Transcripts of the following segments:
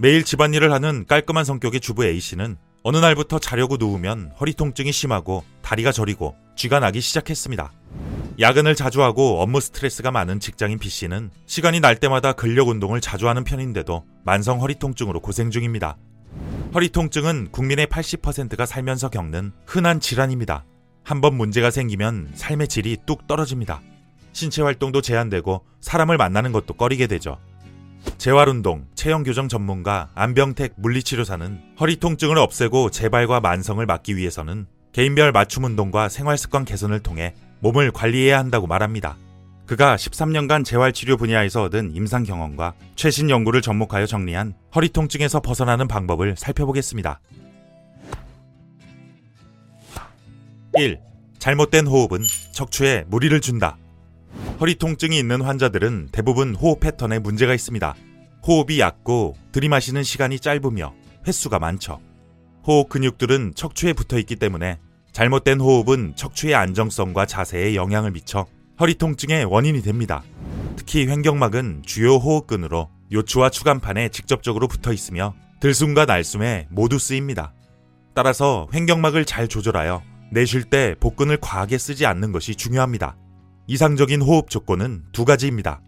매일 집안일을 하는 깔끔한 성격의 주부 A씨는 어느 날부터 자려고 누우면 허리 통증이 심하고 다리가 저리고 쥐가 나기 시작했습니다. 야근을 자주 하고 업무 스트레스가 많은 직장인 B씨는 시간이 날 때마다 근력 운동을 자주 하는 편인데도 만성 허리 통증으로 고생 중입니다. 허리 통증은 국민의 80%가 살면서 겪는 흔한 질환입니다. 한번 문제가 생기면 삶의 질이 뚝 떨어집니다. 신체 활동도 제한되고 사람을 만나는 것도 꺼리게 되죠. 재활운동, 체형교정 전문가 안병택 물리치료사는 허리 통증을 없애고 재발과 만성을 막기 위해서는 개인별 맞춤 운동과 생활습관 개선을 통해 몸을 관리해야 한다고 말합니다. 그가 13년간 재활치료 분야에서 얻은 임상 경험과 최신 연구를 접목하여 정리한 허리 통증에서 벗어나는 방법을 살펴보겠습니다. 1. 잘못된 호흡은 척추에 무리를 준다. 허리 통증이 있는 환자들은 대부분 호흡 패턴에 문제가 있습니다. 호흡이 얕고 들이마시는 시간이 짧으며 횟수가 많죠. 호흡 근육들은 척추에 붙어 있기 때문에 잘못된 호흡은 척추의 안정성과 자세에 영향을 미쳐 허리 통증의 원인이 됩니다. 특히 횡격막은 주요 호흡근으로 요추와 추간판에 직접적으로 붙어 있으며 들숨과 날숨에 모두 쓰입니다. 따라서 횡격막을 잘 조절하여 내쉴 때 복근을 과하게 쓰지 않는 것이 중요합니다. 이상적인 호흡 조건은 두 가지입니다.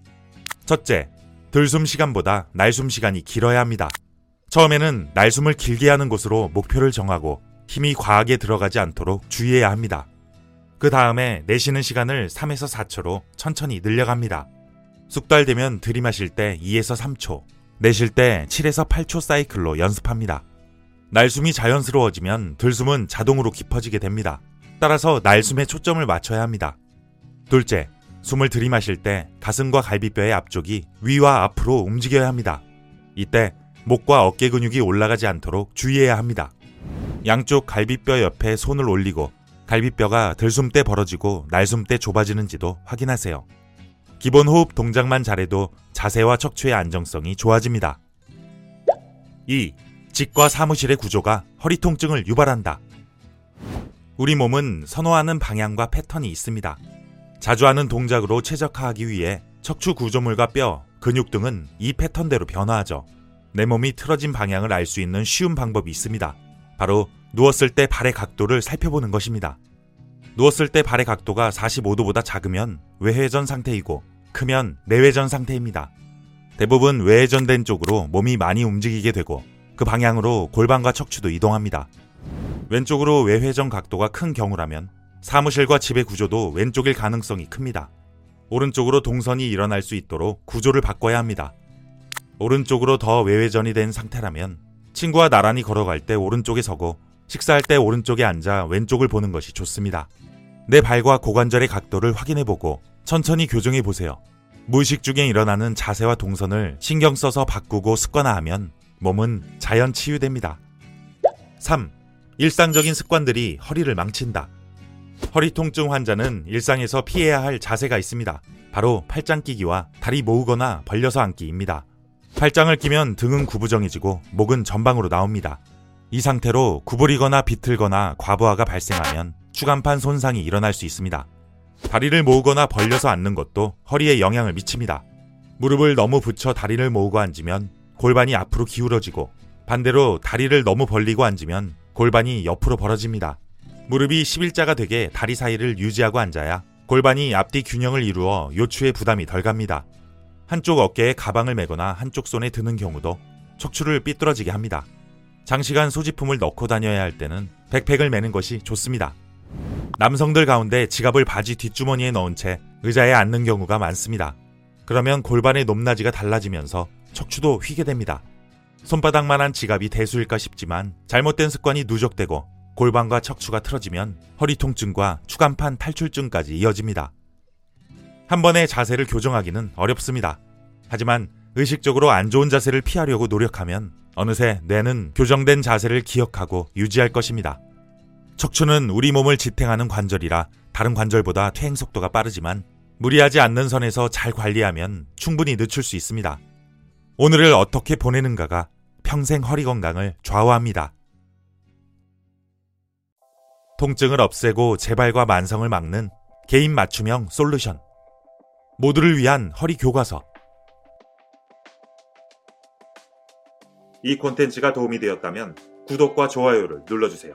첫째, 들숨 시간보다 날숨 시간이 길어야 합니다. 처음에는 날숨을 길게 하는 곳으로 목표를 정하고 힘이 과하게 들어가지 않도록 주의해야 합니다. 그 다음에 내쉬는 시간을 3에서 4초로 천천히 늘려갑니다. 숙달되면 들이마실 때 2에서 3초, 내쉴 때 7에서 8초 사이클로 연습합니다. 날숨이 자연스러워지면 들숨은 자동으로 깊어지게 됩니다. 따라서 날숨에 초점을 맞춰야 합니다. 둘째, 숨을 들이마실 때 가슴과 갈비뼈의 앞쪽이 위와 앞으로 움직여야 합니다. 이때 목과 어깨 근육이 올라가지 않도록 주의해야 합니다. 양쪽 갈비뼈 옆에 손을 올리고 갈비뼈가 들숨 때 벌어지고 날숨 때 좁아지는지도 확인하세요. 기본 호흡 동작만 잘해도 자세와 척추의 안정성이 좋아집니다. 2. 직과 사무실의 구조가 허리 통증을 유발한다. 우리 몸은 선호하는 방향과 패턴이 있습니다. 자주 하는 동작으로 최적화하기 위해 척추 구조물과 뼈, 근육 등은 이 패턴대로 변화하죠. 내 몸이 틀어진 방향을 알 수 있는 쉬운 방법이 있습니다. 바로 누웠을 때 발의 각도를 살펴보는 것입니다. 누웠을 때 발의 각도가 45도보다 작으면 외회전 상태이고 크면 내회전 상태입니다. 대부분 외회전된 쪽으로 몸이 많이 움직이게 되고 그 방향으로 골반과 척추도 이동합니다. 왼쪽으로 외회전 각도가 큰 경우라면 사무실과 집의 구조도 왼쪽일 가능성이 큽니다. 오른쪽으로 동선이 일어날 수 있도록 구조를 바꿔야 합니다. 오른쪽으로 더 외회전이 된 상태라면 친구와 나란히 걸어갈 때 오른쪽에 서고 식사할 때 오른쪽에 앉아 왼쪽을 보는 것이 좋습니다. 내 발과 고관절의 각도를 확인해 보고 천천히 교정해 보세요. 무의식 중에 일어나는 자세와 동선을 신경 써서 바꾸고 습관화하면 몸은 자연 치유됩니다. 3. 일상적인 습관들이 허리를 망친다. 허리 통증 환자는 일상에서 피해야 할 자세가 있습니다. 바로 팔짱 끼기와 다리 모으거나 벌려서 앉기입니다. 팔짱을 끼면 등은 구부정해지고 목은 전방으로 나옵니다. 이 상태로 구부리거나 비틀거나 과부하가 발생하면 추간판 손상이 일어날 수 있습니다. 다리를 모으거나 벌려서 앉는 것도 허리에 영향을 미칩니다. 무릎을 너무 붙여 다리를 모으고 앉으면 골반이 앞으로 기울어지고 반대로 다리를 너무 벌리고 앉으면 골반이 옆으로 벌어집니다. 무릎이 11자가 되게 다리 사이를 유지하고 앉아야 골반이 앞뒤 균형을 이루어 요추의 부담이 덜 갑니다. 한쪽 어깨에 가방을 메거나 한쪽 손에 드는 경우도 척추를 삐뚤어지게 합니다. 장시간 소지품을 넣고 다녀야 할 때는 백팩을 매는 것이 좋습니다. 남성들 가운데 지갑을 바지 뒷주머니에 넣은 채 의자에 앉는 경우가 많습니다. 그러면 골반의 높낮이가 달라지면서 척추도 휘게 됩니다. 손바닥만한 지갑이 대수일까 싶지만 잘못된 습관이 누적되고 골반과 척추가 틀어지면 허리 통증과 추간판 탈출증까지 이어집니다. 한 번에 자세를 교정하기는 어렵습니다. 하지만 의식적으로 안 좋은 자세를 피하려고 노력하면 어느새 뇌는 교정된 자세를 기억하고 유지할 것입니다. 척추는 우리 몸을 지탱하는 관절이라 다른 관절보다 퇴행 속도가 빠르지만 무리하지 않는 선에서 잘 관리하면 충분히 늦출 수 있습니다. 오늘을 어떻게 보내는가가 평생 허리 건강을 좌우합니다. 통증을 없애고 재발과 만성을 막는 개인 맞춤형 솔루션. 모두를 위한 허리 교과서. 이 콘텐츠가 도움이 되었다면 구독과 좋아요를 눌러주세요.